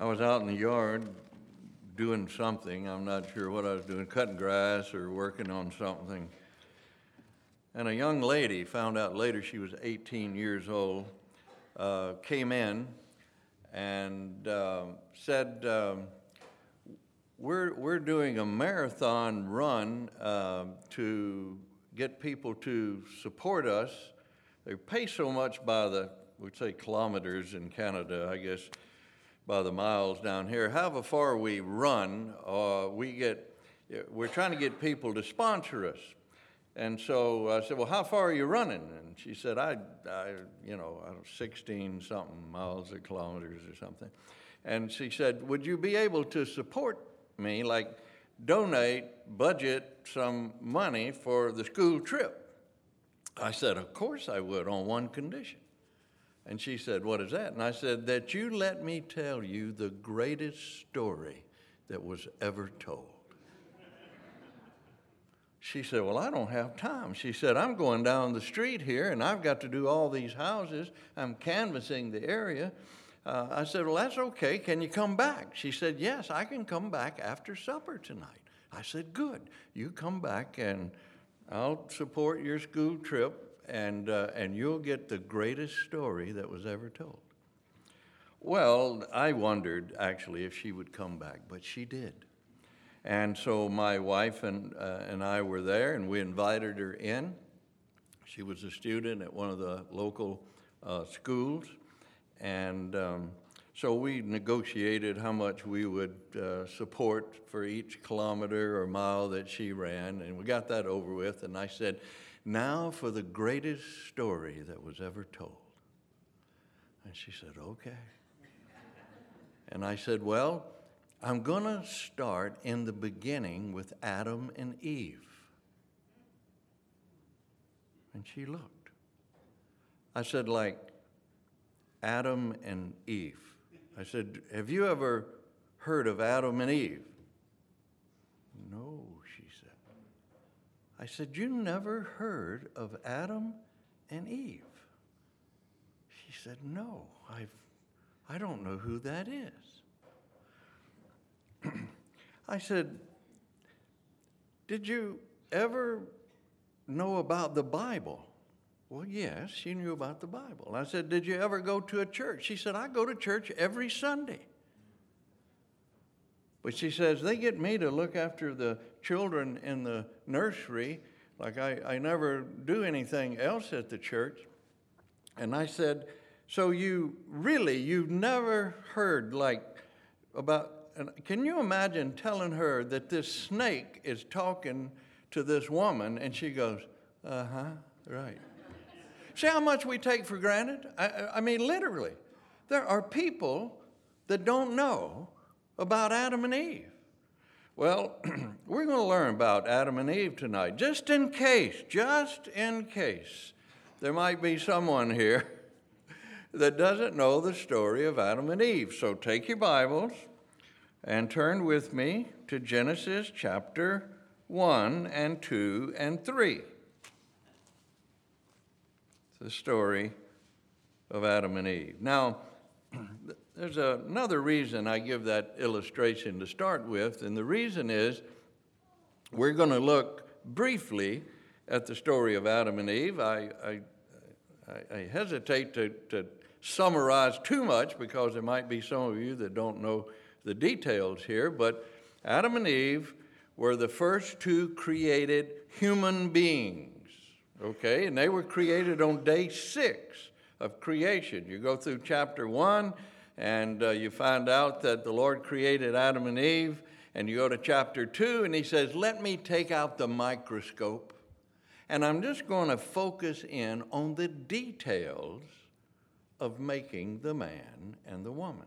I was out in the yard doing something. I'm not sure what I was doing, cutting grass or working on something. And a young lady, found out later she was 18 years old, uh, came in and uh, said, um, we're, we're doing a marathon run uh, to get people to support us. They pay so much by the, we'd say kilometers in Canada, I guess, by the miles down here. However far we run, uh, we get, we're trying to get people to sponsor us. And so I said, well, how far are you running? And she said, I, I you know, 16 something miles or kilometers or something. And she said, would you be able to support me, like donate, budget some money for the school trip? I said, of course I would, on one condition. And she said, What is that? And I said, That you let me tell you the greatest story that was ever told. She said, Well, I don't have time. She said, I'm going down the street here and I've got to do all these houses. I'm canvassing the area. Uh, I said, Well, that's okay. Can you come back? She said, Yes, I can come back after supper tonight. I said, Good. You come back and I'll support your school trip and, uh, and you'll get the greatest story that was ever told. Well, I wondered actually if she would come back, but she did. And so my wife and, uh, and I were there, and we invited her in. She was a student at one of the local uh, schools. And um, so we negotiated how much we would uh, support for each kilometer or mile that she ran, and we got that over with. And I said, now for the greatest story that was ever told. And she said, Okay. And I said, Well, I'm going to start in the beginning with Adam and Eve. And she looked. I said, like Adam and Eve. I said, Have you ever heard of Adam and Eve? No, I said, You never heard of Adam and Eve? She said, No, I've, I don't know who that is. I said, Did you ever know about the Bible? Well, yes, she knew about the Bible. I said, Did you ever go to a church? She said, I go to church every Sunday. But she says, They get me to look after the children in the nursery, like I, I never do anything else at the church. And I said, So you really, you've never heard like about, can you imagine telling her that this snake is talking to this woman? And she goes, Uh huh, right. See how much we take for granted? I, I mean, literally. There are people that don't know about Adam and Eve. Well, we're going to learn about Adam and Eve tonight, just in case, just in case there might be someone here that doesn't know the story of Adam and Eve. So take your Bibles and turn with me to Genesis chapter 1 and 2 and 3. It's the story of Adam and Eve. Now, there's another reason I give that illustration to start with, and the reason is we're going to look briefly at the story of Adam and Eve. I, I, I hesitate to, to summarize too much because there might be some of you that don't know the details here, but Adam and Eve were the first two created human beings, okay? And they were created on day six of creation. You go through chapter one, and uh, you find out that the Lord created Adam and Eve, and you go to chapter 2, and he says, Let me take out the microscope, and I'm just going to focus in on the details of making the man and the woman.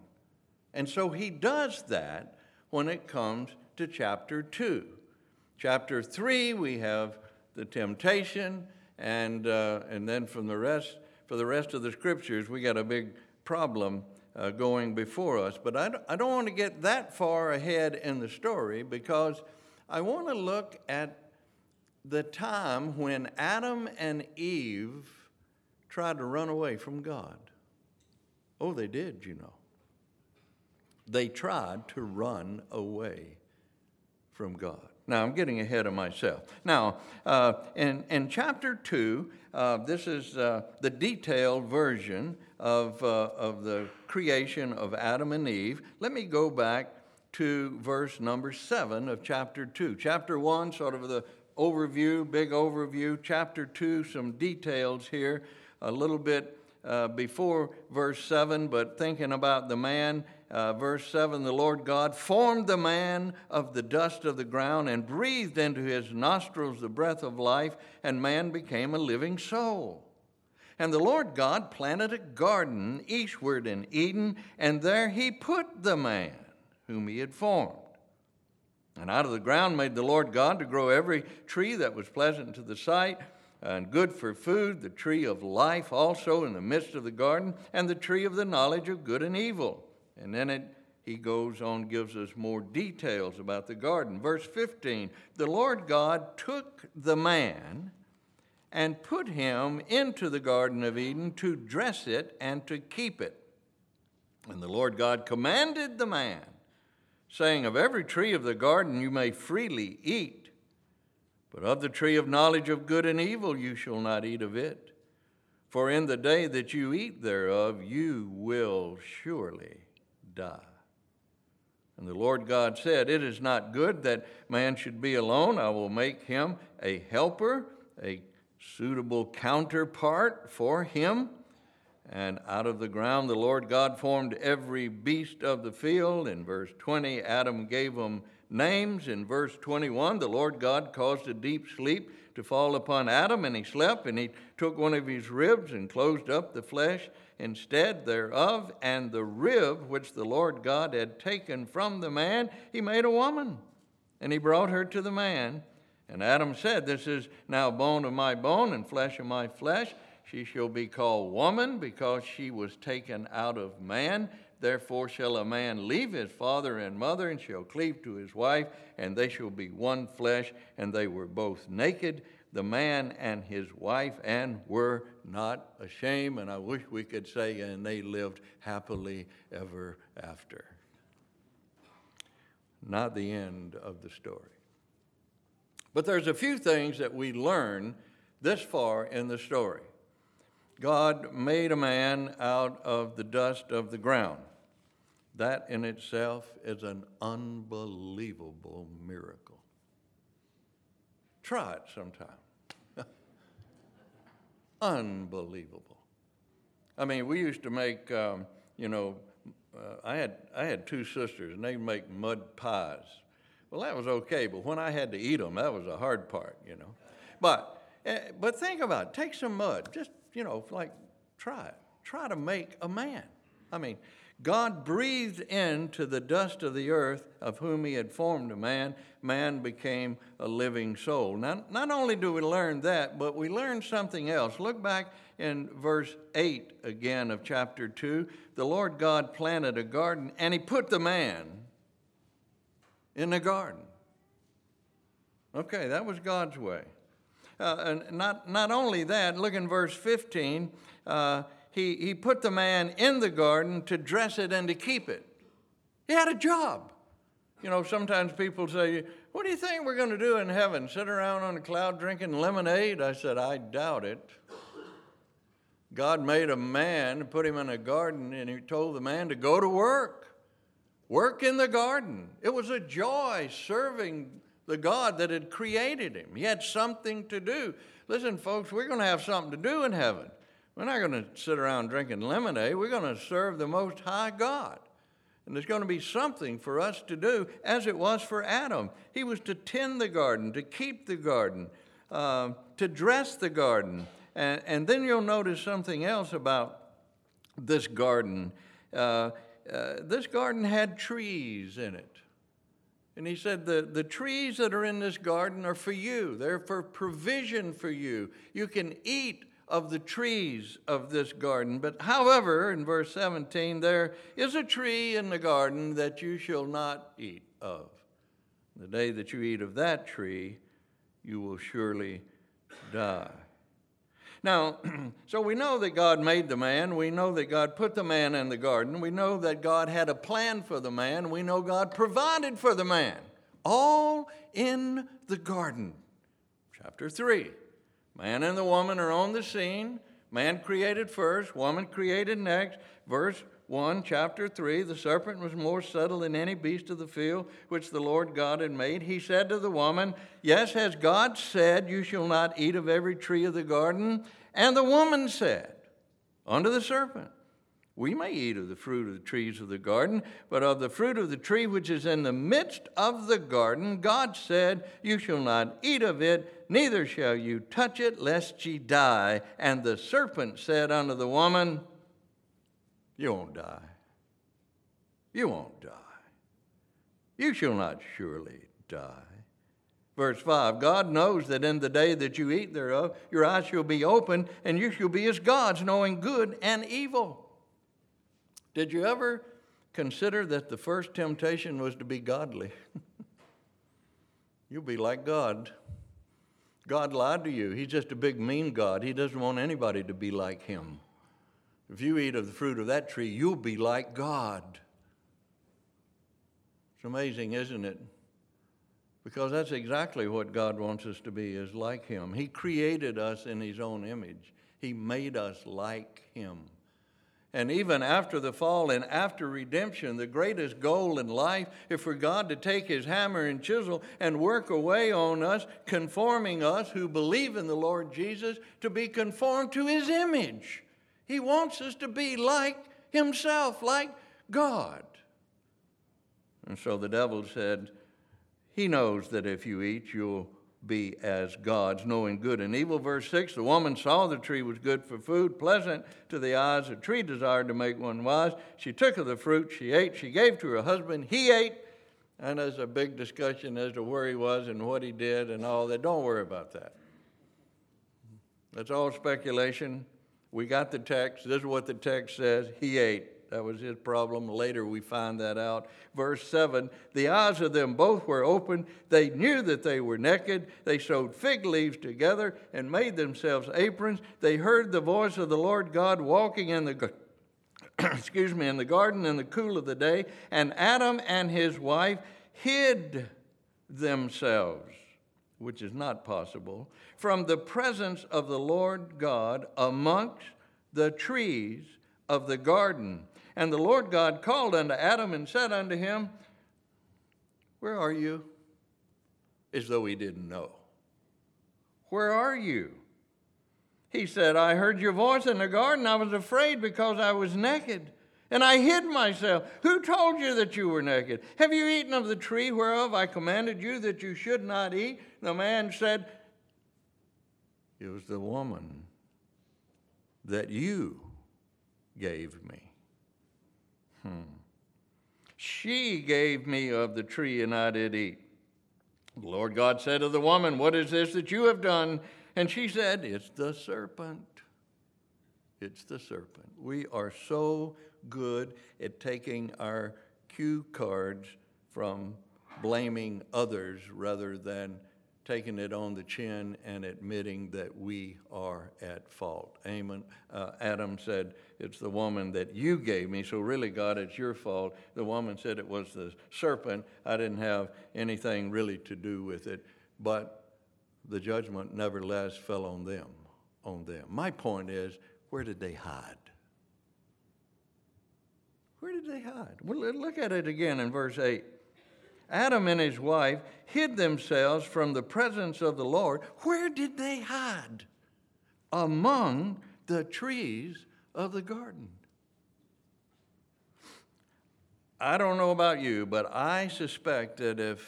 And so he does that when it comes to chapter 2. Chapter 3, we have the temptation, and, uh, and then from the rest, for the rest of the scriptures, we got a big problem uh, going before us. But I don't, I don't want to get that far ahead in the story because I want to look at the time when Adam and Eve tried to run away from God. Oh, they did, you know. they tried to run away from God. Now, I'm getting ahead of myself. Now, uh, in, in chapter 2, uh, this is uh, the detailed version of, uh, of the creation of Adam and Eve. Let me go back to verse number 7 of chapter 2. Chapter 1, sort of the overview, big overview. Chapter 2, some details here, a little bit uh, before verse 7, but thinking about the man uh, verse 7 the Lord God formed the man of the dust of the ground and breathed into his nostrils the breath of life, and man became a living soul. And the Lord God planted a garden eastward in Eden, and there he put the man whom he had formed. And out of the ground made the Lord God to grow every tree that was pleasant to the sight and good for food, the tree of life also in the midst of the garden, and the tree of the knowledge of good and evil. And then it, he goes on, gives us more details about the garden. Verse 15 The Lord God took the man and put him into the Garden of Eden to dress it and to keep it. And the Lord God commanded the man, saying, Of every tree of the garden you may freely eat, but of the tree of knowledge of good and evil you shall not eat of it. For in the day that you eat thereof, you will surely die. And the Lord God said, It is not good that man should be alone. I will make him a helper, a suitable counterpart for him. And out of the ground the Lord God formed every beast of the field. In verse 20, Adam gave them names. In verse 21, the Lord God caused a deep sleep to fall upon Adam, and he slept, and he took one of his ribs and closed up the flesh instead thereof, and the rib which the Lord God had taken from the man, he made a woman, and he brought her to the man. And Adam said, This is now bone of my bone and flesh of my flesh. She shall be called woman because she was taken out of man. Therefore shall a man leave his father and mother and shall cleave to his wife, and they shall be one flesh. And they were both naked, the man and his wife, and were not ashamed. And I wish we could say, and they lived happily ever after. Not the end of the story. But there's a few things that we learn this far in the story. God made a man out of the dust of the ground. That in itself is an unbelievable miracle. Try it sometime. Unbelievable. I mean, we used to make, um, you know, uh, I had I had two sisters, and they'd make mud pies. Well, that was okay, but when I had to eat them, that was the hard part, you know. But uh, but think about it. Take some mud, just you know, like try it. Try to make a man. I mean, God breathed into the dust of the earth, of whom he had formed a man. Man became a living soul. Now, not only do we learn that, but we learn something else. Look back in verse 8 again of chapter 2. The Lord God planted a garden, and he put the man in the garden. Okay, that was God's way. Uh, and not, not only that, look in verse 15. Uh, he, he put the man in the garden to dress it and to keep it. He had a job. You know, sometimes people say, What do you think we're going to do in heaven? Sit around on a cloud drinking lemonade? I said, I doubt it. God made a man, put him in a garden, and he told the man to go to work. Work in the garden. It was a joy serving the God that had created him. He had something to do. Listen, folks, we're going to have something to do in heaven. We're not going to sit around drinking lemonade. We're going to serve the Most High God. And there's going to be something for us to do, as it was for Adam. He was to tend the garden, to keep the garden, uh, to dress the garden. And, and, then you'll notice something else about this garden. Uh, uh, this garden had trees in it. And he said, the, the trees that are in this garden are for you. They're for provision for you. You can eat of the trees of this garden. But however, in verse 17, there is a tree in the garden that you shall not eat of. The day that you eat of that tree, you will surely die. Now, so we know that God made the man. We know that God put the man in the garden. We know that God had a plan for the man. We know God provided for the man. All in the garden. Chapter 3. Man and the woman are on the scene. Man created first, woman created next. Verse 1, chapter 3 The serpent was more subtle than any beast of the field which the Lord God had made. He said to the woman, Yes, has God said, You shall not eat of every tree of the garden? And the woman said unto the serpent, We may eat of the fruit of the trees of the garden, but of the fruit of the tree which is in the midst of the garden, God said, You shall not eat of it, neither shall you touch it, lest ye die. And the serpent said unto the woman, you won't die. You won't die. You shall not surely die. Verse 5 God knows that in the day that you eat thereof, your eyes shall be open, and you shall be as gods, knowing good and evil. Did you ever consider that the first temptation was to be godly? You'll be like God. God lied to you. He's just a big, mean God. He doesn't want anybody to be like him. If you eat of the fruit of that tree, you'll be like God. It's amazing, isn't it? Because that's exactly what God wants us to be, is like Him. He created us in His own image. He made us like Him. And even after the fall and after redemption, the greatest goal in life is for God to take His hammer and chisel and work away on us, conforming us who believe in the Lord Jesus to be conformed to His image. He wants us to be like Himself, like God. And so the devil said, He knows that if you eat, you'll be as gods, knowing good and evil. Verse 6 The woman saw the tree was good for food, pleasant to the eyes, a tree desired to make one wise. She took of the fruit, she ate, she gave to her husband, he ate. And there's a big discussion as to where he was and what he did and all that. Don't worry about that. That's all speculation. We got the text. This is what the text says. He ate. That was his problem. Later we find that out. Verse 7 The eyes of them both were open. They knew that they were naked. They sewed fig leaves together and made themselves aprons. They heard the voice of the Lord God walking in the excuse me in the garden in the cool of the day, and Adam and his wife hid themselves which is not possible, from the presence of the Lord God amongst the trees of the garden. And the Lord God called unto Adam and said unto him, Where are you? As though he didn't know. Where are you? He said, I heard your voice in the garden. I was afraid because I was naked and I hid myself. Who told you that you were naked? Have you eaten of the tree whereof I commanded you that you should not eat? The man said, It was the woman that you gave me. Hmm. She gave me of the tree, and I did eat. The Lord God said to the woman, What is this that you have done? And she said, It's the serpent. It's the serpent. We are so good at taking our cue cards from blaming others rather than taking it on the chin and admitting that we are at fault. Amen. Uh, Adam said, It's the woman that you gave me, so really, God, it's your fault. The woman said it was the serpent. I didn't have anything really to do with it. But the judgment nevertheless fell on them. On them. My point is, where did they hide? Did they hide? Well, look at it again in verse 8. Adam and his wife hid themselves from the presence of the Lord. Where did they hide? Among the trees of the garden. I don't know about you, but I suspect that if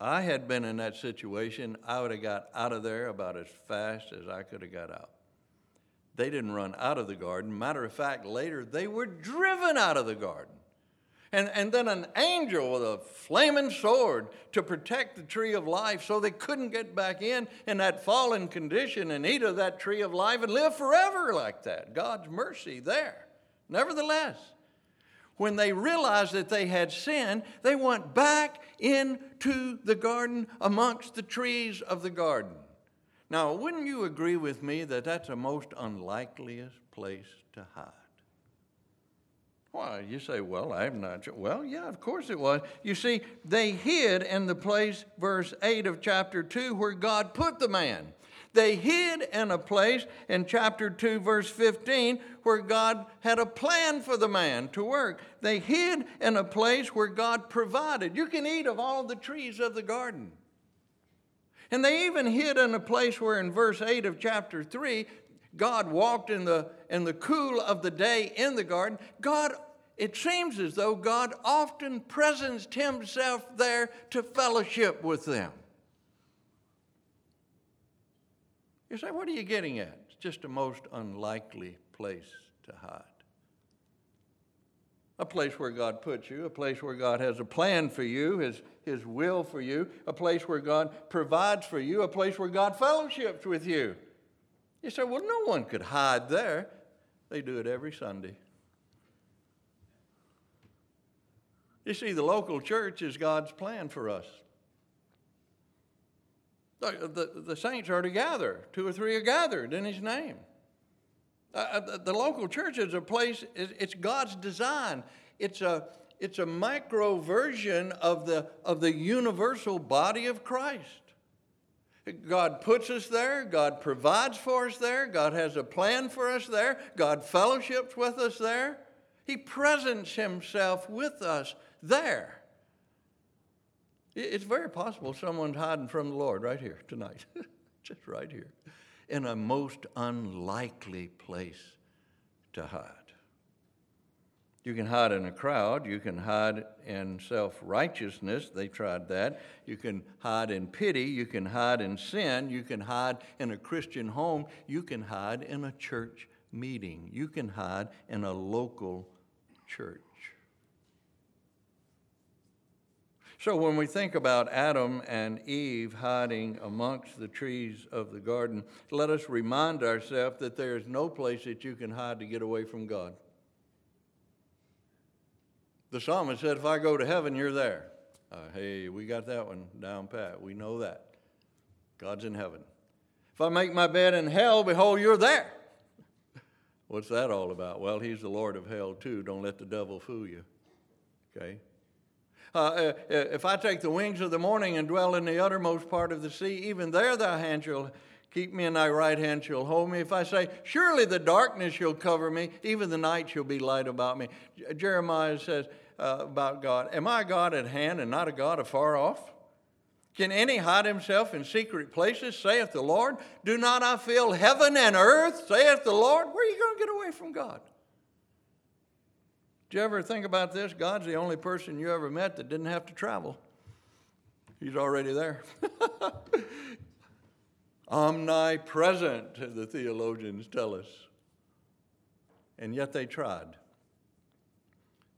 I had been in that situation, I would have got out of there about as fast as I could have got out. They didn't run out of the garden. Matter of fact, later they were driven out of the garden. And, and then an angel with a flaming sword to protect the tree of life so they couldn't get back in in that fallen condition and eat of that tree of life and live forever like that. God's mercy there. Nevertheless, when they realized that they had sinned, they went back into the garden amongst the trees of the garden. Now, wouldn't you agree with me that that's the most unlikeliest place to hide? Why? You say, well, I'm not sure. Well, yeah, of course it was. You see, they hid in the place, verse 8 of chapter 2, where God put the man. They hid in a place in chapter 2, verse 15, where God had a plan for the man to work. They hid in a place where God provided. You can eat of all the trees of the garden. And they even hid in a place where, in verse 8 of chapter 3, God walked in the, in the cool of the day in the garden. God, it seems as though God often presenced himself there to fellowship with them. You say, what are you getting at? It's just a most unlikely place to hide. A place where God puts you, a place where God has a plan for you, his, his will for you, a place where God provides for you, a place where God fellowships with you. You say, well, no one could hide there. They do it every Sunday. You see, the local church is God's plan for us. The, the, the, saints are to gather. Two or three are gathered in his name. Uh, uh the, the, local church is a place, it's God's design. It's a, it's a micro version of the, of the universal body of Christ. God puts us there, God provides for us there, God has a plan for us there, God fellowships with us there. He presents Himself with us there. It's very possible someone's hiding from the Lord right here tonight, just right here, in a most unlikely place to hide. You can hide in a crowd. You can hide in self righteousness. They tried that. You can hide in pity. You can hide in sin. You can hide in a Christian home. You can hide in a church meeting. You can hide in a local church. So when we think about Adam and Eve hiding amongst the trees of the garden, let us remind ourselves that there is no place that you can hide to get away from God. The psalmist said, If I go to heaven, you're there. Uh, hey, we got that one down pat. We know that. God's in heaven. If I make my bed in hell, behold, you're there. What's that all about? Well, he's the Lord of hell, too. Don't let the devil fool you. Okay? Uh, uh, if I take the wings of the morning and dwell in the uttermost part of the sea, even there thy hand shall keep me, and thy right hand shall hold me. If I say, Surely the darkness shall cover me, even the night shall be light about me. Jeremiah says uh, about God, Am I God at hand and not a God afar off? Can any hide himself in secret places, saith the Lord? Do not I fill heaven and earth, saith the Lord? Where are you going to get away from God? Did you ever think about this? God's the only person you ever met that didn't have to travel. He's already there. Omnipresent, the theologians tell us. And yet they tried.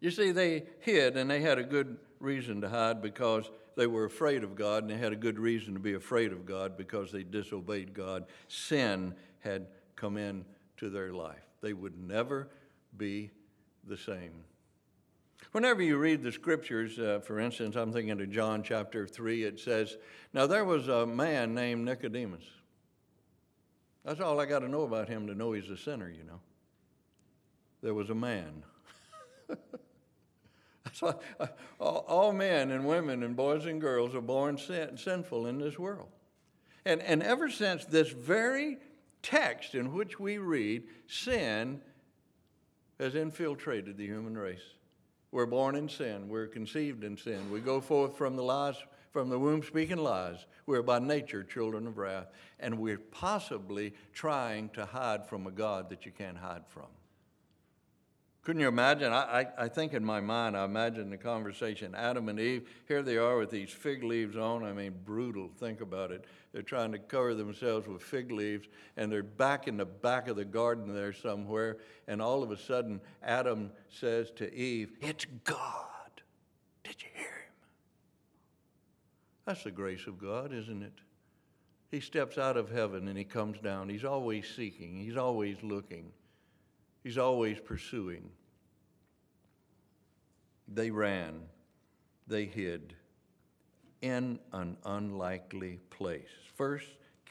You see, they hid, and they had a good reason to hide because they were afraid of God, and they had a good reason to be afraid of God because they disobeyed God. Sin had come into their life. They would never be the same. Whenever you read the scriptures, uh, for instance, I'm thinking of John chapter 3, it says, Now there was a man named Nicodemus. That's all I got to know about him to know he's a sinner, you know. There was a man. That's why uh, all, all, men and women and boys and girls are born sin, sinful in this world. And, and ever since this very text in which we read, sin has infiltrated the human race. We're born in sin. We're conceived in sin. We go forth from the lies, from the womb speaking lies. We're by nature children of wrath. And we're possibly trying to hide from a God that you can't hide from. Couldn't you imagine? I, I, I, think in my mind, I imagine the conversation Adam and Eve, here they are with these fig leaves on. I mean, brutal. Think about it. They're trying to cover themselves with fig leaves, and they're back in the back of the garden there somewhere. And all of a sudden, Adam says to Eve, It's God. Did you hear him? That's the grace of God, isn't it? He steps out of heaven and he comes down. He's always seeking, he's always looking. He's always pursuing. They ran, they hid in an unlikely place. 1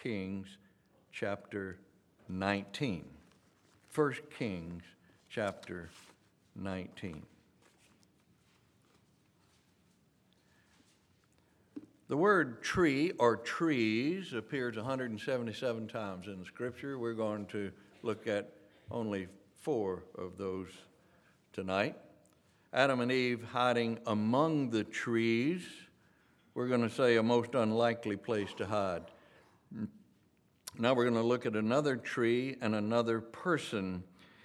Kings chapter 19. 1 Kings chapter 19. The word tree or trees appears 177 times in the scripture. We're going to look at only four of those tonight. Adam and Eve hiding among the trees. We're going to say a most unlikely place to hide. Now we're going to look at another tree and another person.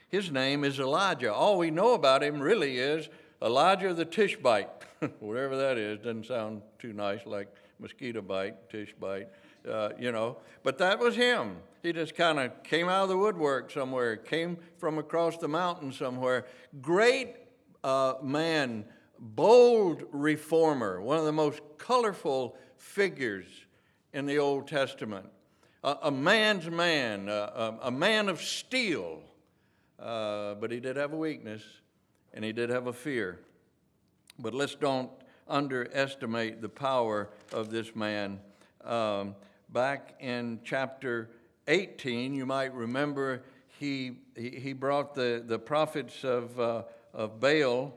His name is Elijah. All we know about him really is Elijah the Tishbite, whatever that is. Doesn't sound too nice like mosquito bite, Tishbite, uh, you know. But that was him. He just kind of came out of the woodwork somewhere, came from across the mountain somewhere. Great uh, man, bold reformer, one of the most colorful figures in the Old Testament. A, man's man, a, a, man of steel. Uh, but he did have a weakness, and he did have a fear. But let's don't underestimate the power of this man. Um, back in chapter 18, you might remember he, he, brought the, the prophets of, uh, of Baal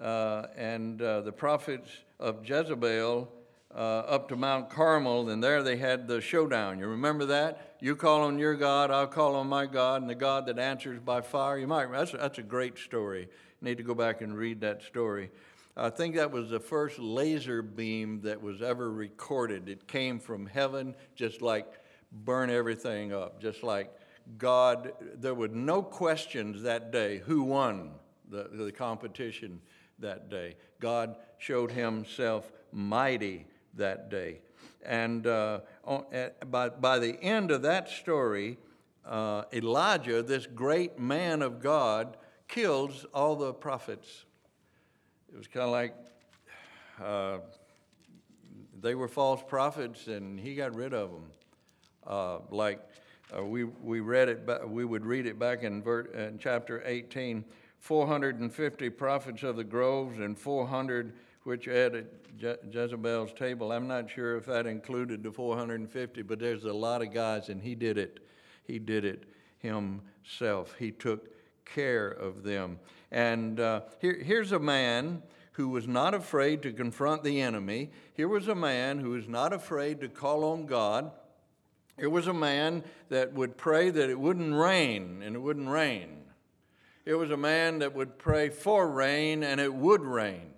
uh, and uh, the prophets of Jezebel uh, up to Mount Carmel, and there they had the showdown. You remember that? You call on your God, I'll call on my God, and the God that answers by fire. You might. That's, that's a great story. Need to go back and read that story. I think that was the first laser beam that was ever recorded. It came from heaven, just like burn everything up, just like God. There were no questions that day who won the, the competition that day. God showed himself mighty that day. And uh, by, by the end of that story, uh, Elijah, this great man of God, kills all the prophets it was kind of like uh, they were false prophets and he got rid of them. Uh, like uh, we, we read it, we would read it back in, ver- in chapter 18 450 prophets of the groves and 400 which added Je- Jezebel's table. I'm not sure if that included the 450, but there's a lot of guys, and he did it. He did it himself. He took care of them. And uh, here, here's a man who was not afraid to confront the enemy. Here was a man who was not afraid to call on God. Here was a man that would pray that it wouldn't rain, and it wouldn't rain. Here was a man that would pray for rain, and it would rain.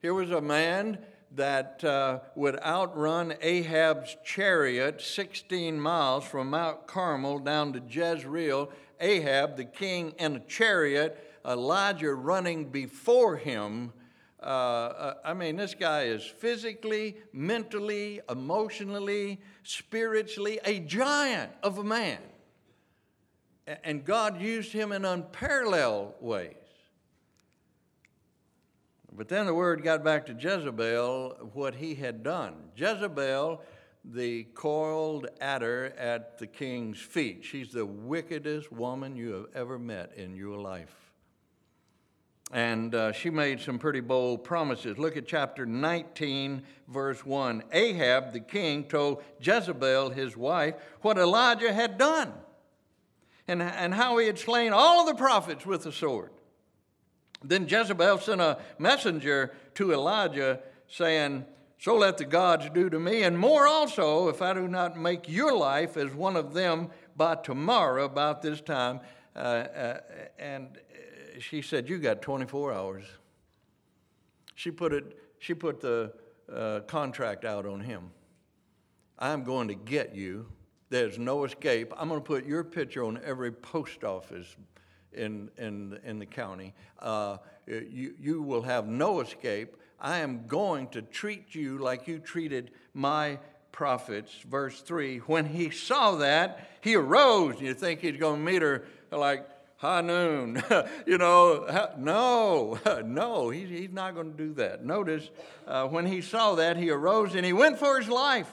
Here was a man that uh, would outrun Ahab's chariot 16 miles from Mount Carmel down to Jezreel. Ahab, the king, in a chariot Elijah running before him. Uh, uh, I mean, this guy is physically, mentally, emotionally, spiritually a giant of a man. And God used him in unparalleled ways. But then the word got back to Jezebel what he had done. Jezebel, the coiled adder at the king's feet, she's the wickedest woman you have ever met in your life. And uh, she made some pretty bold promises. Look at chapter 19, verse 1. Ahab, the king, told Jezebel, his wife, what Elijah had done and, and how he had slain all of the prophets with the sword. Then Jezebel sent a messenger to Elijah saying, So let the gods do to me, and more also, if I do not make your life as one of them by tomorrow about this time. Uh, uh, and she said, You got 24 hours. She put, it, she put the uh, contract out on him. I'm going to get you. There's no escape. I'm going to put your picture on every post office in, in, in the county. Uh, you, you will have no escape. I am going to treat you like you treated my prophets. Verse 3 When he saw that, he arose. You think he's going to meet her like high noon. you know, no, no, he's, not going to do that. Notice uh, when he saw that, he arose and he went for his life.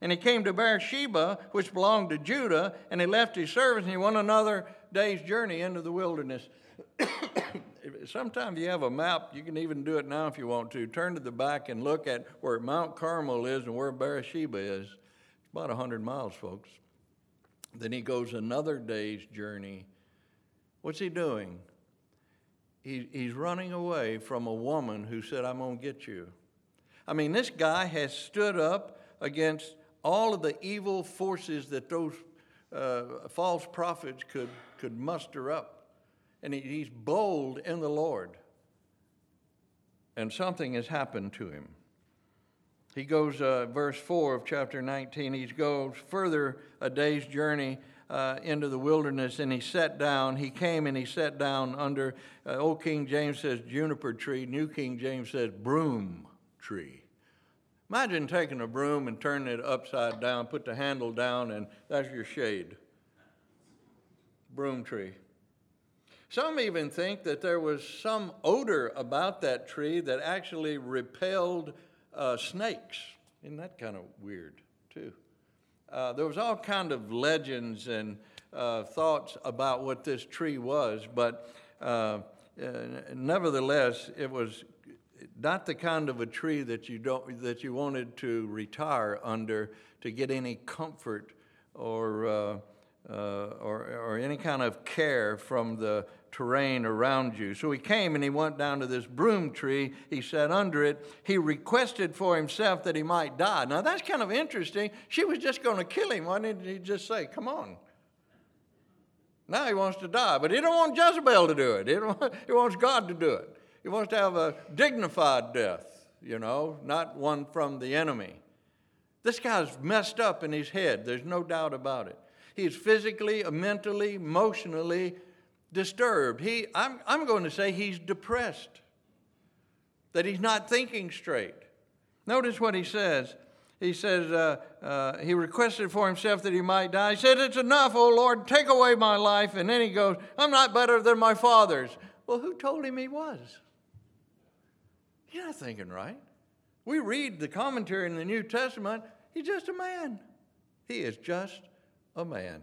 And he came to Beersheba, which belonged to Judah, and he left his servants and he went another day's journey into the wilderness. Sometimes you have a map, you can even do it now if you want to. Turn to the back and look at where Mount Carmel is and where Beersheba is. It's about 100 miles, folks. Then he goes another day's journey. What's he doing? He, he's running away from a woman who said, I'm going to get you. I mean, this guy has stood up against all of the evil forces that those uh, false prophets could, could muster up. And he's bold in the Lord. And something has happened to him. He goes, uh, verse 4 of chapter 19, he goes further a day's journey uh, into the wilderness and he sat down. He came and he sat down under, uh, Old King James says juniper tree, New King James says broom tree. Imagine taking a broom and turning it upside down, put the handle down, and that's your shade. Broom tree. Some even think that there was some odor about that tree that actually repelled uh, snakes. Isn't that kind of weird, too? Uh, there was all kind of legends and uh, thoughts about what this tree was, but uh, uh, nevertheless, it was not the kind of a tree that you don't that you wanted to retire under to get any comfort or uh, uh, or, or any kind of care from the terrain around you. So he came and he went down to this broom tree. He sat under it. He requested for himself that he might die. Now that's kind of interesting. She was just going to kill him. Why didn't he just say, Come on? Now he wants to die, but he don't want Jezebel to do it. He, he wants God to do it. He wants to have a dignified death, you know, not one from the enemy. This guy's messed up in his head. There's no doubt about it. He's physically, mentally, emotionally disturbed. He, I'm, I'm going to say he's depressed, that he's not thinking straight. Notice what he says. He says, uh, uh, he requested for himself that he might die. He said, It's enough, O Lord, take away my life. And then he goes, I'm not better than my fathers. Well, who told him he was? You're not thinking right. We read the commentary in the New Testament, he's just a man. He is just a man.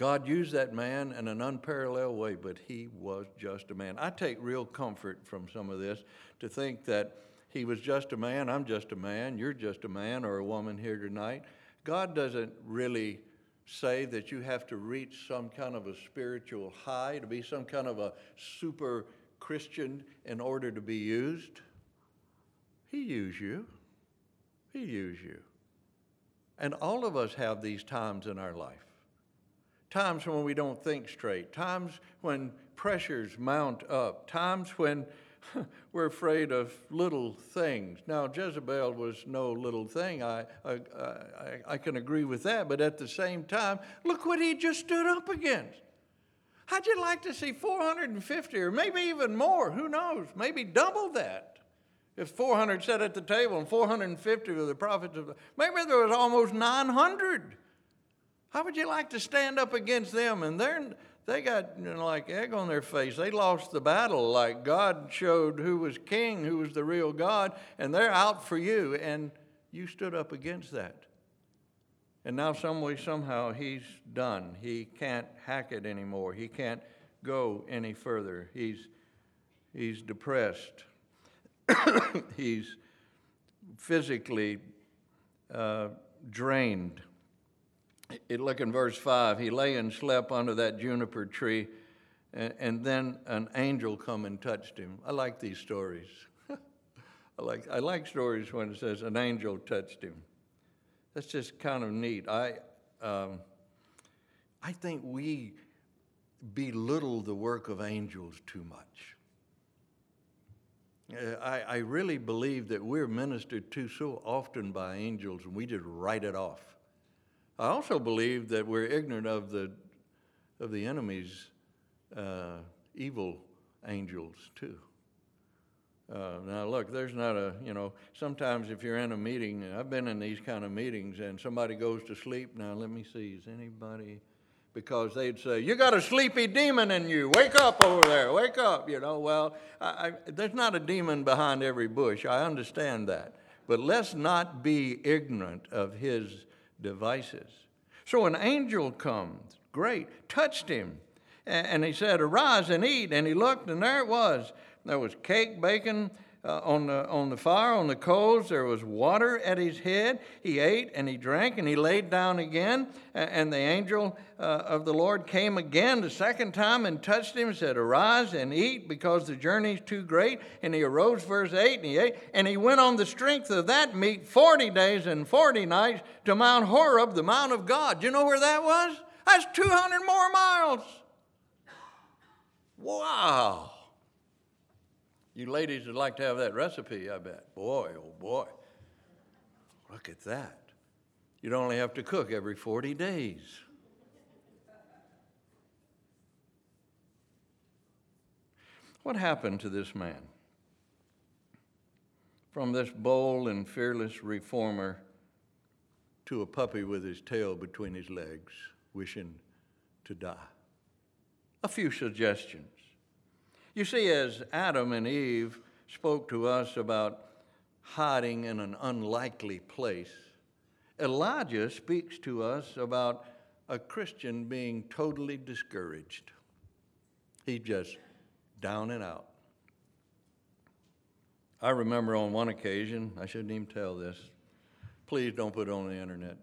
God used that man in an unparalleled way, but he was just a man. I take real comfort from some of this to think that he was just a man, I'm just a man, you're just a man or a woman here tonight. God doesn't really say that you have to reach some kind of a spiritual high, to be some kind of a super Christian in order to be used. He used you. He used you. And all of us have these times in our life times when we don't think straight, times when pressures mount up, times when we're afraid of little things. Now, Jezebel was no little thing. I, I, I, I, can agree with that. But at the same time, look what he just stood up against. How'd you like to see 450 or maybe even more? Who knows? Maybe double that. If 400 sat at the table and 450 were the prophets of the, maybe there was almost 900. How would you like to stand up against them? And they're, they got you know, like egg on their face. They lost the battle. Like God showed who was king, who was the real God, and they're out for you. And you stood up against that. And now, some way, somehow, he's done. He can't hack it anymore. He can't go any further. He's, he's depressed. he's physically uh, drained. It, look in verse 5. He lay and slept under that juniper tree, and, and then an angel come and touched him. I like these stories. I, like, I like stories when it says an angel touched him. That's just kind of neat. I, um, I think we belittle the work of angels too much. Uh, I, I really believe that we're ministered to so often by angels and we just write it off. I also believe that we're ignorant of the, of the enemy's uh, evil angels too. Uh, now, look, there's not a, you know, sometimes if you're in a meeting, I've been in these kind of meetings, and somebody goes to sleep. Now, let me see, is anybody, because they'd say, You got a sleepy demon in you. Wake up over there. Wake up. You know, well, I, I, there's not a demon behind every bush. I understand that. But let's not be ignorant of his devices. So an angel comes, great, touched him, and he said, Arise and eat. And he looked, and there it was there was cake, bacon, uh, on, the, on the fire, on the coals. There was water at his head. He ate and he drank and he laid down again. And the angel uh, of the Lord came again the second time and touched him and said, Arise and eat because the journey is too great. And he arose, verse 8, and he ate. And he went on the strength of that meat 40 days and 40 nights to Mount Horeb, the Mount of God. You know where that was? That's 200 more miles. Wow. You ladies would like to have that recipe, I bet. Boy, oh boy. Look at that. You'd only have to cook every 40 days. What happened to this man? From this bold and fearless reformer to a puppy with his tail between his legs, wishing to die. A few suggestions. You see, as Adam and Eve spoke to us about hiding in an unlikely place, Elijah speaks to us about a Christian being totally discouraged. He's just down and out. I remember on one occasion, I shouldn't even tell this. Please don't put it on the internet.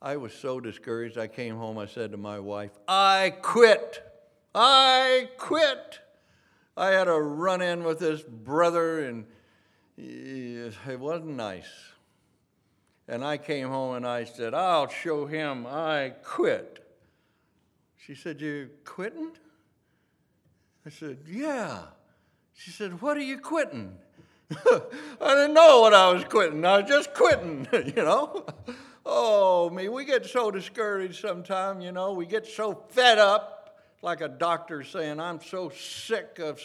I was so discouraged, I came home, I said to my wife, I quit. I quit. I had a run in with this brother, and it wasn't nice. And I came home and I said, I'll show him I quit. She said, You're quitting? I said, Yeah. She said, What are you quitting? I didn't know what I was quitting. I was just quitting, you know. Oh, me, we get so discouraged sometimes, you know. We get so fed up, like a doctor saying, I'm so sick of,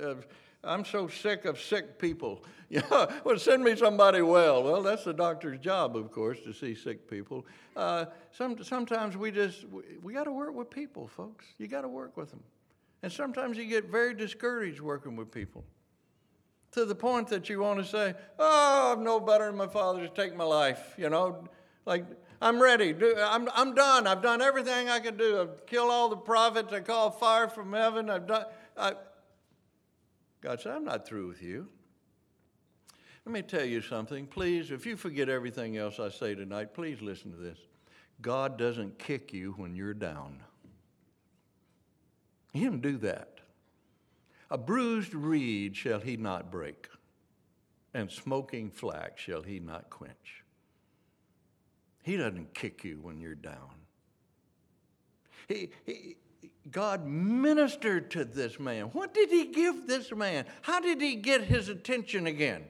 of I'm so sick of sick people. Yeah, well, send me somebody well. Well, that's the doctor's job, of course, to see sick people. Uh, some, sometimes we just, we, we got to work with people, folks. You got to work with them. And sometimes you get very discouraged working with people to the point that you want to say, Oh, I'm no better than my father to take my life. You know, like, I'm ready. I'm, I'm done. I've done everything I can do. I've killed all the prophets. I called fire from heaven. I've done. I, God said, I'm not through with you. Let me tell you something. Please, if you forget everything else I say tonight, please listen to this. God doesn't kick you when you're down. He didn't do that. A bruised reed shall he not break, and smoking flax shall he not quench. He doesn't kick you when you're down. He, he, God ministered to this man. What did he give this man? How did he get his attention again?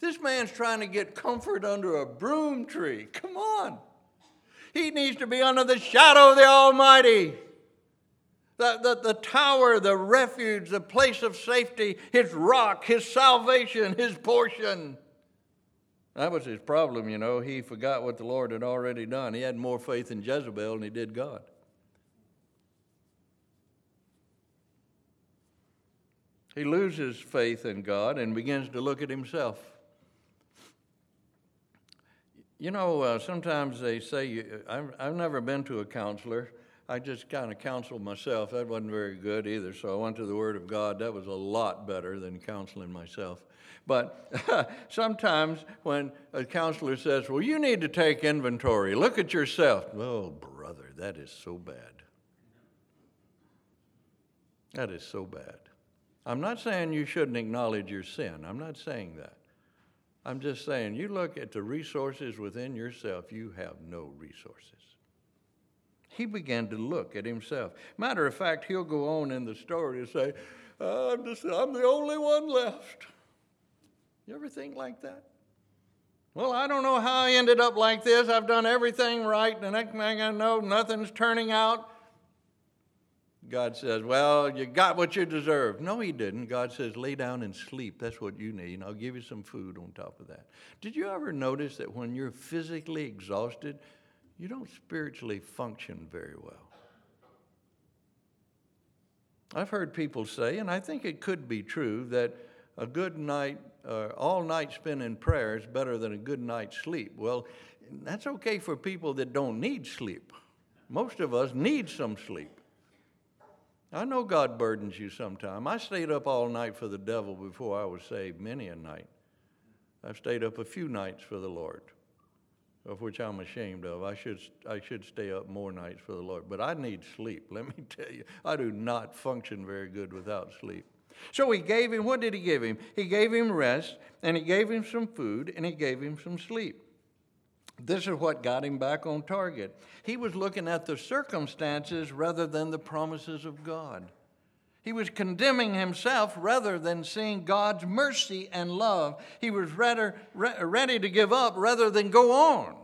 This man's trying to get comfort under a broom tree. Come on. He needs to be under the shadow of the Almighty. The, the, the tower, the refuge, the place of safety, his rock, his salvation, his portion. That was his problem, you know. He forgot what the Lord had already done. He had more faith in Jezebel than he did God. He loses faith in God and begins to look at himself. You know, uh, sometimes they say, I've, I've never been to a counselor. I just kind of counseled myself. That wasn't very good either. So I went to the Word of God. That was a lot better than counseling myself. But sometimes when a counselor says, Well, you need to take inventory, look at yourself. Oh, brother, that is so bad. That is so bad. I'm not saying you shouldn't acknowledge your sin. I'm not saying that. I'm just saying you look at the resources within yourself, you have no resources. He began to look at himself. Matter of fact, he'll go on in the story to say, I'm, just, I'm the only one left. You ever think like that? Well, I don't know how I ended up like this. I've done everything right. The next thing I know, nothing's turning out. God says, Well, you got what you deserve. No, He didn't. God says, Lay down and sleep. That's what you need. I'll give you some food on top of that. Did you ever notice that when you're physically exhausted, you don't spiritually function very well? I've heard people say, and I think it could be true, that a good night, uh, all night spent in prayer is better than a good night's sleep. Well, that's okay for people that don't need sleep. Most of us need some sleep. I know God burdens you sometime. I stayed up all night for the devil before I was saved, many a night. I've stayed up a few nights for the Lord, of which I'm ashamed of. I should, I should stay up more nights for the Lord, but I need sleep. Let me tell you, I do not function very good without sleep. So he gave him, what did he give him? He gave him rest, and he gave him some food, and he gave him some sleep. This is what got him back on target. He was looking at the circumstances rather than the promises of God. He was condemning himself rather than seeing God's mercy and love. He was rather re- ready to give up rather than go on.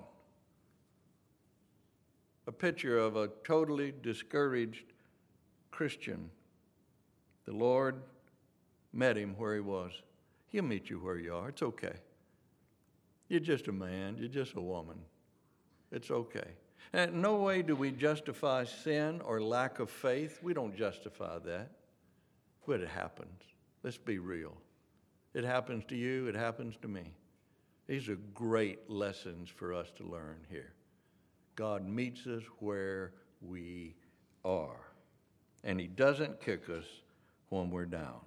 A picture of a totally discouraged Christian. The Lord met him where he was. He'll meet you where you are. It's okay. You're just a man, you're just a woman. It's okay. And no way do we justify sin or lack of faith. We don't justify that. But it happens. Let's be real. It happens to you, it happens to me. These are great lessons for us to learn here. God meets us where we are, and He doesn't kick us when we're down.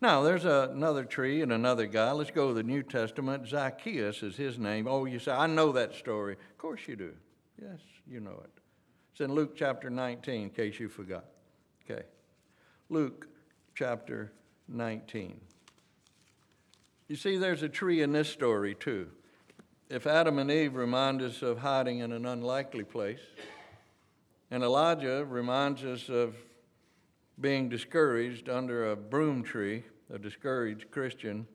Now, there's a, another tree and another guy. Let's go to the New Testament. Zacchaeus is his name. Oh, you say, I know that story. Of course you do. Yes, you know it. It's in Luke chapter 19, in case you forgot. Okay. Luke chapter 19. You see, there's a tree in this story, too. If Adam and Eve remind us of hiding in an unlikely place, and Elijah reminds us of being discouraged under a broom tree, a discouraged Christian.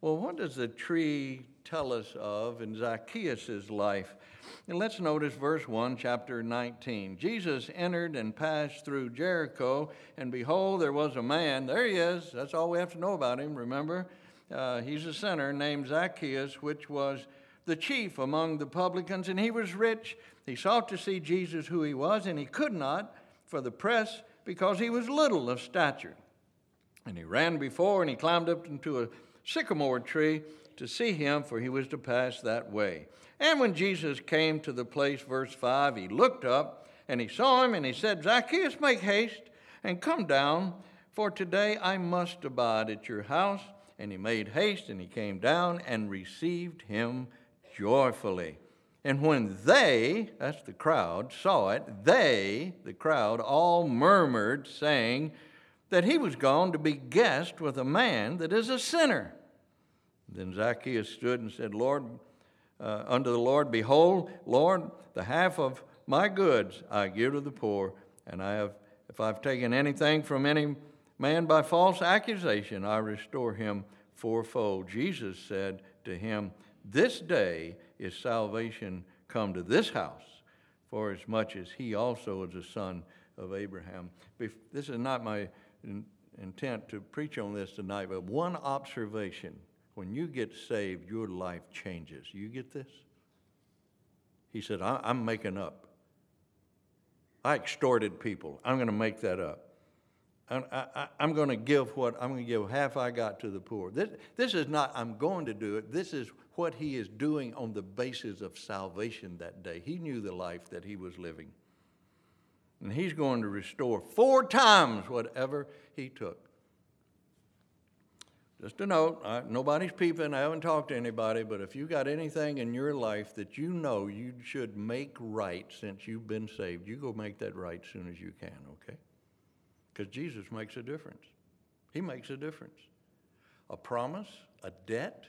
Well, what does the tree tell us of in Zacchaeus' life? And let's notice verse 1, chapter 19. Jesus entered and passed through Jericho, and behold, there was a man. There he is. That's all we have to know about him, remember? Uh, he's a sinner named Zacchaeus, which was the chief among the publicans, and he was rich. He sought to see Jesus who he was, and he could not, for the press because he was little of stature. And he ran before and he climbed up into a sycamore tree to see him, for he was to pass that way. And when Jesus came to the place, verse 5, he looked up and he saw him and he said, Zacchaeus, make haste and come down, for today I must abide at your house. And he made haste and he came down and received him joyfully. And when they, that's the crowd, saw it, they, the crowd, all murmured, saying that he was gone to be guest with a man that is a sinner. Then Zacchaeus stood and said, Lord, uh, unto the Lord, Behold, Lord, the half of my goods I give to the poor, and I have, if I've taken anything from any man by false accusation, I restore him fourfold. Jesus said to him, This day is salvation come to this house, for as much as he also is a son of Abraham. This is not my intent to preach on this tonight, but one observation when you get saved, your life changes. You get this? He said, I'm making up. I extorted people. I'm going to make that up. I, am going to give what I'm going to give half I got to the poor. This, this is not I'm going to do it. This is what he is doing on the basis of salvation that day. He knew the life that he was living. And he's going to restore four times whatever he took. Just a note, I, nobody's peeping, I haven't talked to anybody, but if you got anything in your life that you know you should make right since you've been saved, you go make that right as soon as you can, okay? Because Jesus makes a difference. He makes a difference. A promise, a debt,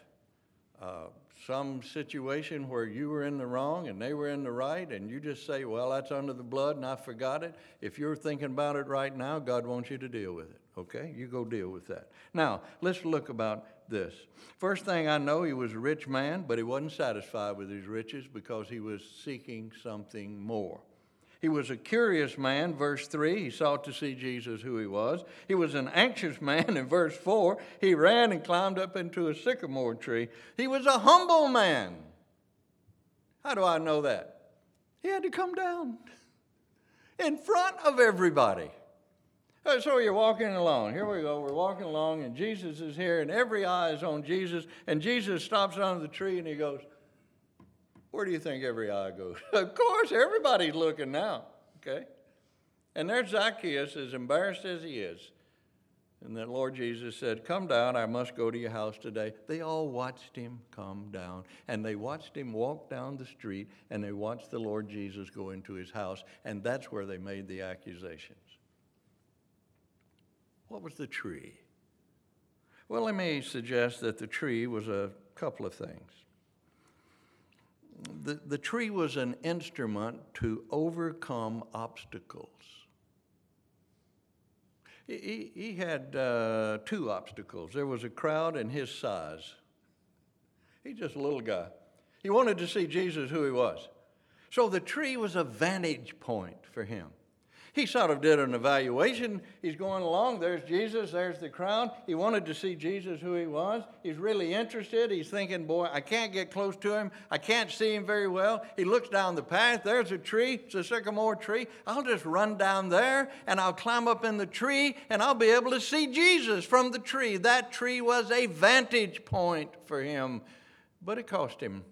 uh, some situation where you were in the wrong and they were in the right, and you just say, Well, that's under the blood and I forgot it. If you're thinking about it right now, God wants you to deal with it. Okay? You go deal with that. Now, let's look about this. First thing I know, he was a rich man, but he wasn't satisfied with his riches because he was seeking something more. He was a curious man, verse 3. He sought to see Jesus who he was. He was an anxious man, in verse 4. He ran and climbed up into a sycamore tree. He was a humble man. How do I know that? He had to come down in front of everybody. Uh, so you're walking along. Here we go. We're walking along, and Jesus is here, and every eye is on Jesus. And Jesus stops under the tree and he goes, where do you think every eye goes? of course, everybody's looking now, okay? And there's Zacchaeus, as embarrassed as he is. And the Lord Jesus said, Come down, I must go to your house today. They all watched him come down, and they watched him walk down the street, and they watched the Lord Jesus go into his house, and that's where they made the accusations. What was the tree? Well, let me suggest that the tree was a couple of things. The, the tree was an instrument to overcome obstacles. He, he had uh, two obstacles. There was a crowd and his size. He's just a little guy. He wanted to see Jesus who he was. So the tree was a vantage point for him. He sort of did an evaluation. He's going along. There's Jesus. There's the crowd. He wanted to see Jesus who he was. He's really interested. He's thinking, boy, I can't get close to him. I can't see him very well. He looks down the path. There's a tree. It's a sycamore tree. I'll just run down there and I'll climb up in the tree and I'll be able to see Jesus from the tree. That tree was a vantage point for him, but it cost him.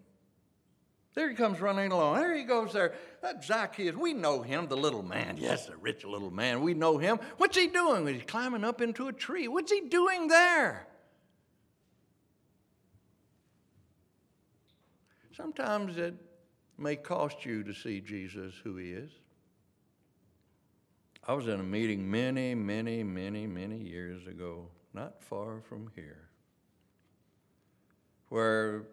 There he comes running along. There he goes there. That Zacchaeus, we know him, the little man. Yes, the rich little man. We know him. What's he doing? He's climbing up into a tree. What's he doing there? Sometimes it may cost you to see Jesus who he is. I was in a meeting many, many, many, many years ago, not far from here, where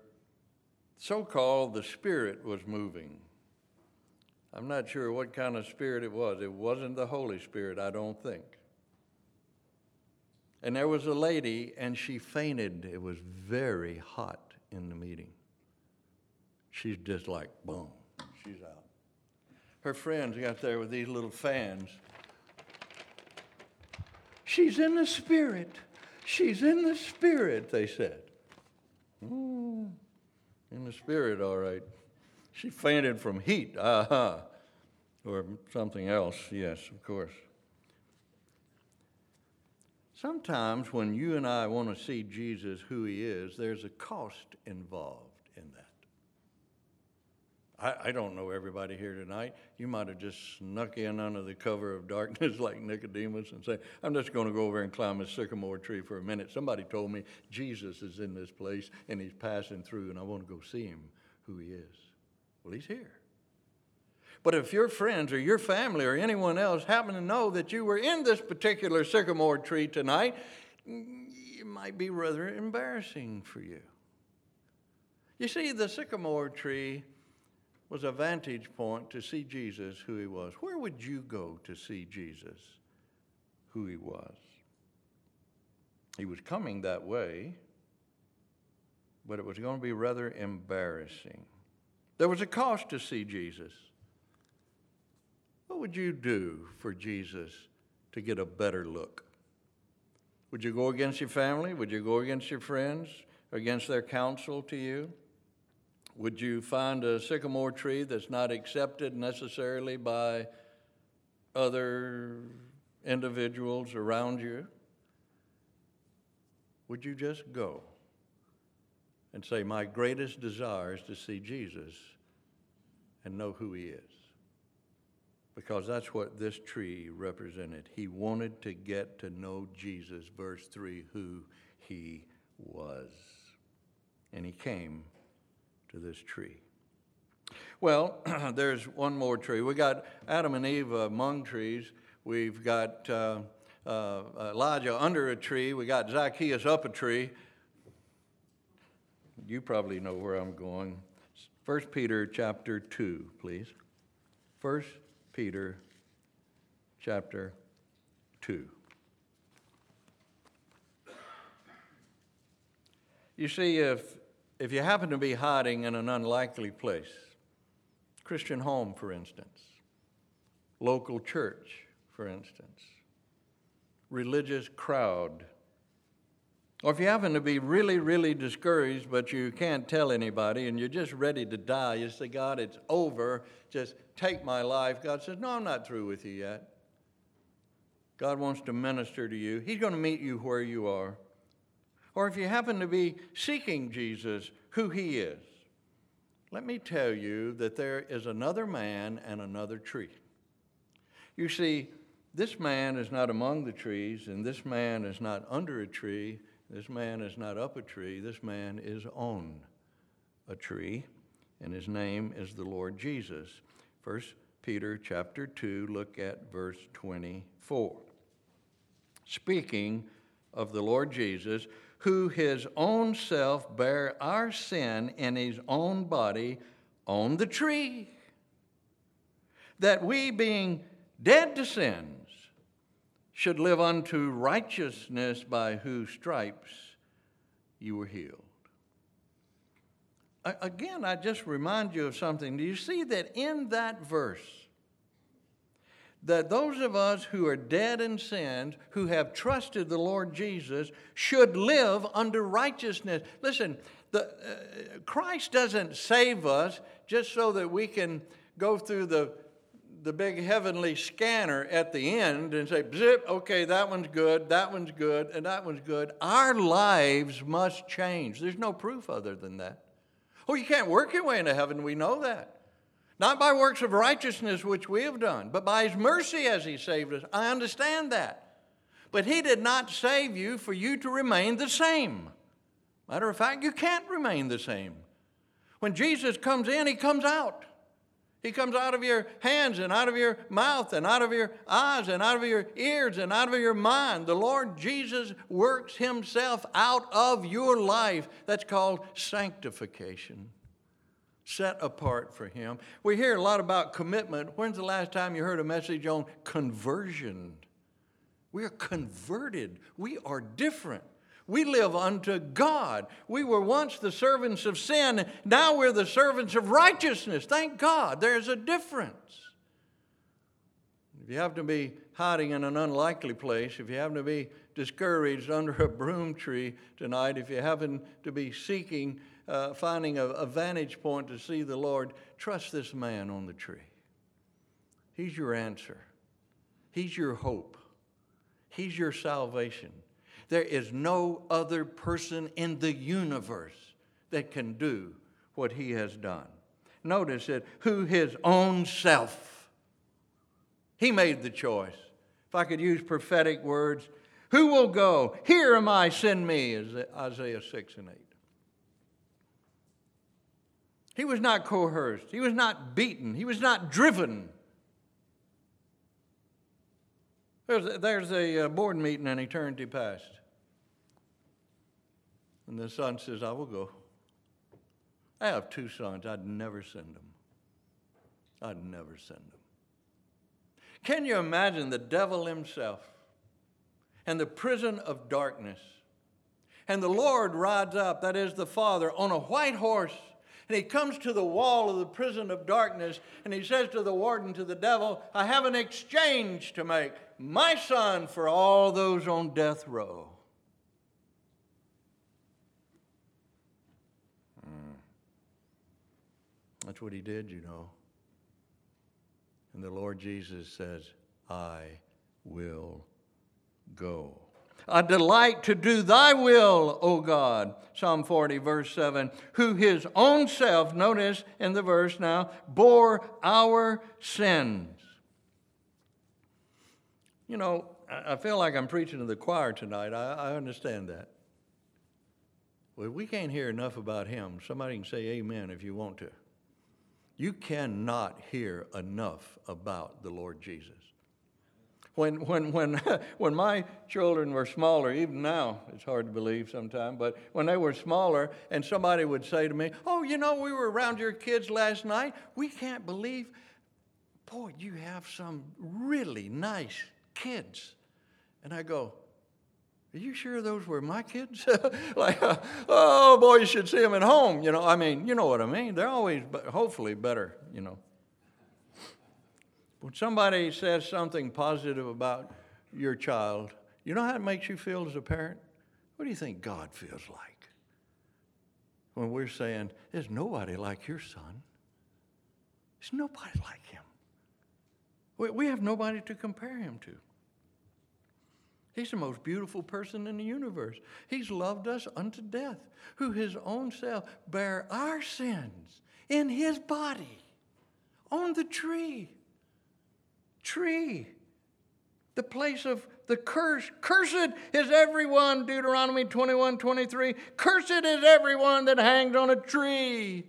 so called the Spirit was moving. I'm not sure what kind of spirit it was. It wasn't the Holy Spirit, I don't think. And there was a lady, and she fainted. It was very hot in the meeting. She's just like, boom, she's out. Her friends got there with these little fans. She's in the Spirit. She's in the Spirit, they said. Mm, in the Spirit, all right. She fainted from heat, aha, or something else, yes, of course. Sometimes when you and I want to see Jesus who he is, there's a cost involved in that. I, I, don't know everybody here tonight. You might have just snuck in under the cover of darkness like Nicodemus and say, I'm just going to go over and climb a sycamore tree for a minute. Somebody told me Jesus is in this place and he's passing through, and I want to go see him who he is. Well, he's here. But if your friends or your family or anyone else happen to know that you were in this particular sycamore tree tonight, mm, it might be rather embarrassing for you. You see, the sycamore tree was a vantage point to see Jesus who he was. Where would you go to see Jesus who he was? He was coming that way, but it was going to be rather embarrassing. There was a cost to see Jesus. What would you do for Jesus to get a better look? Would you go against your family? Would you go against your friends? Against their counsel to you? Would you find a sycamore tree that's not accepted necessarily by other individuals around you? Would you just go? and say, My greatest desire is to see Jesus and know who he is. Because that's what this tree represented. He wanted to get to know Jesus, verse 3, who he was. And he came this tree. Well, there's one more tree. We got Adam and Eve among trees. We've got uh, uh, Elijah under a tree. We got Zacchaeus up a tree you probably know where I'm going. 1 Peter chapter 2, please. 1 Peter chapter 2. You see, if, if you happen to be hiding in an unlikely place, Christian home, for instance, local church, for instance, religious crowd, or if you happen to be really, really discouraged, but you can't tell anybody and you're just ready to die, you say, God, it's over. Just take my life. God says, No, I'm not through with you yet. God wants to minister to you, He's going to meet you where you are. Or if you happen to be seeking Jesus, who He is, let me tell you that there is another man and another tree. You see, this man is not among the trees, and this man is not under a tree. This man is not up a tree. This man is on a tree, and his name is the Lord Jesus. First Peter chapter 2, look at verse 24. Speaking of the Lord Jesus, who his own self bare our sin in his own body on the tree, that we, being dead to sins, should live unto righteousness, by whose stripes you were healed. Again, I just remind you of something. Do you see that in that verse, that those of us who are dead in sins, who have trusted the Lord Jesus, should live under righteousness. Listen, the, uh, Christ doesn't save us just so that we can go through the, the big heavenly scanner at the end and say, zip, okay, that one's good, that one's good, and that one's good. Our lives must change. There's no proof other than that. Oh, you can't work your way into heaven, we know that. Not by works of righteousness which we have done, but by His mercy as He saved us. I understand that. But He did not save you for you to remain the same. Matter of fact, you can't remain the same. When Jesus comes in, He comes out. He comes out of your hands and out of your mouth and out of your eyes and out of your ears and out of your mind. The Lord Jesus works Himself out of your life. That's called sanctification set apart for Him. We hear a lot about commitment. When's the last time you heard a message on conversion? We are converted, we are different. We live unto God. We were once the servants of sin, now we're the servants of righteousness. Thank God, there's a difference. If you happen to be hiding in an unlikely place, if you happen to be discouraged under a broom tree tonight, if you happen to be seeking uh, finding a, a vantage point to see the Lord, trust this man on the tree. He's your answer, He's your hope, He's your salvation. There is no other person in the universe that can do what He has done. Notice it, who His own self. He made the choice. If I could use prophetic words, who will go? Here am I, send me, is Isaiah 6 and 8. He was not coerced. He was not beaten. He was not driven. There's a, there's a uh, board meeting in eternity past. And the son says, I will go. I have two sons. I'd never send them. I'd never send them. Can you imagine the devil himself and the prison of darkness? And the Lord rides up, that is the Father, on a white horse and he comes to the wall of the prison of darkness and he says to the warden, to the devil, I have an exchange to make. My son for all those on death row. Hmm. That's what he did, you know. And the Lord Jesus says, I will go. I delight to do thy will, O God. Psalm 40, verse 7. Who his own self, notice in the verse now, bore our sins. You know, I feel like I'm preaching to the choir tonight. I, I understand that. Well, we can't hear enough about him. Somebody can say amen if you want to. You cannot hear enough about the Lord Jesus. When, when, when, when my children were smaller, even now, it's hard to believe sometimes, but when they were smaller and somebody would say to me, Oh, you know, we were around your kids last night. We can't believe, boy, you have some really nice kids. And I go, are you sure those were my kids? like, uh, oh boy, you should see them at home. You know, I mean, you know what I mean. They're always, hopefully, better. You know. When somebody says something positive about your child, you know how it makes you feel as a parent? What do you think God feels like? When we're saying, there's nobody like your son. There's nobody like him. We have nobody to compare him to. He's the most beautiful person in the universe. He's loved us unto death, who his own self bare our sins in his body on the tree tree. The place of the curse. Cursed is everyone, Deuteronomy 21 23. Cursed is everyone that hangs on a tree.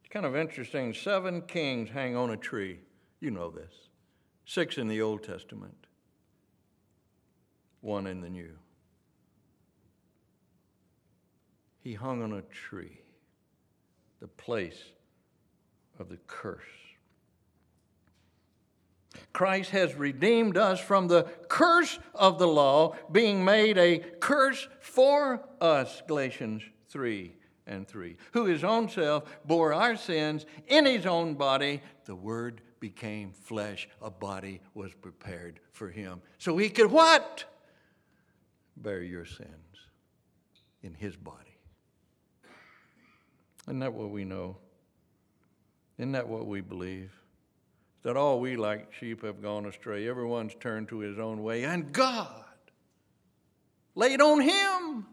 It's kind of interesting. Seven kings hang on a tree. You know this. Six in the Old Testament, one in the New. He hung on a tree, the place of the curse. Christ has redeemed us from the curse of the law, being made a curse for us, Galatians 3 and 3, who his own self bore our sins in his own body. The Word became flesh, a body was prepared for him. So he could what? Bear your sins in his body. Isn't that what we know? Isn't that what we believe? That all we like sheep have gone astray. Everyone's turned to his own way, and God laid on him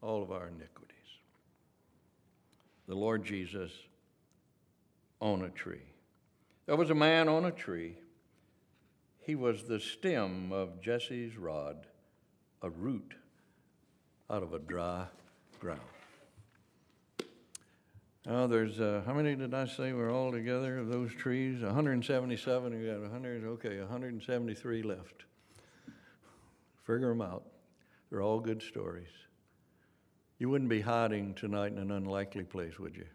all of our iniquities the Lord Jesus on a tree. There was a man on a tree. He was the stem of Jesse's rod, a root out of a dry ground. Now, there's, uh, how many did I say were all together of those trees? 177. You got 100, okay, 173 left. Figure them out. They're all good stories. You wouldn't be hiding tonight in an unlikely place, would you?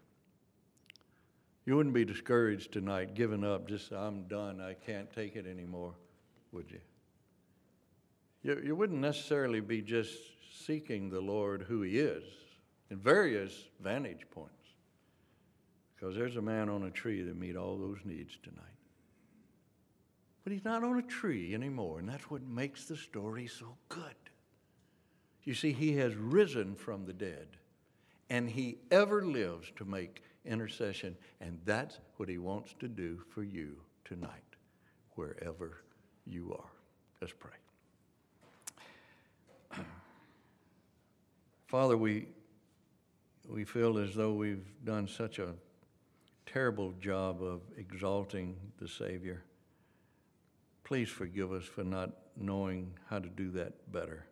You wouldn't be discouraged tonight, giving up, just, I'm done, I can't take it anymore, would you? You, you wouldn't necessarily be just seeking the Lord who He is in various vantage points. Because there's a man on a tree that meet all those needs tonight. But he's not on a tree anymore, and that's what makes the story so good. You see, he has risen from the dead, and he ever lives to make intercession, and that's what he wants to do for you tonight, wherever you are. Let's pray. Father, we, we feel as though we've done such a terrible job of exalting the Savior. Please forgive us for not knowing how to do that better.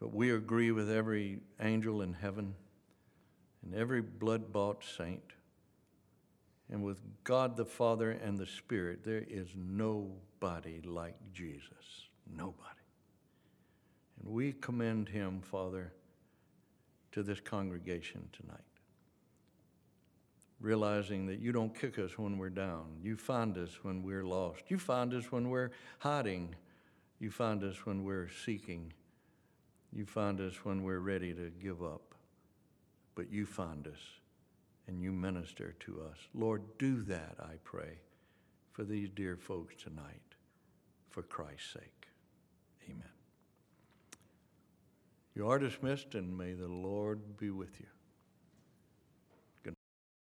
But we agree with every angel in heaven and every blood bought saint. And with God the Father and the Spirit, there is nobody like Jesus. Nobody. And we commend him, Father, to this congregation tonight. Realizing that you don't kick us when we're down. You find us when we're lost. You find us when we're hiding. You find us when we're seeking. You find us when we're ready to give up, but you find us and you minister to us. Lord, do that, I pray, for these dear folks tonight, for Christ's sake. Amen. You are dismissed, and may the Lord be with you.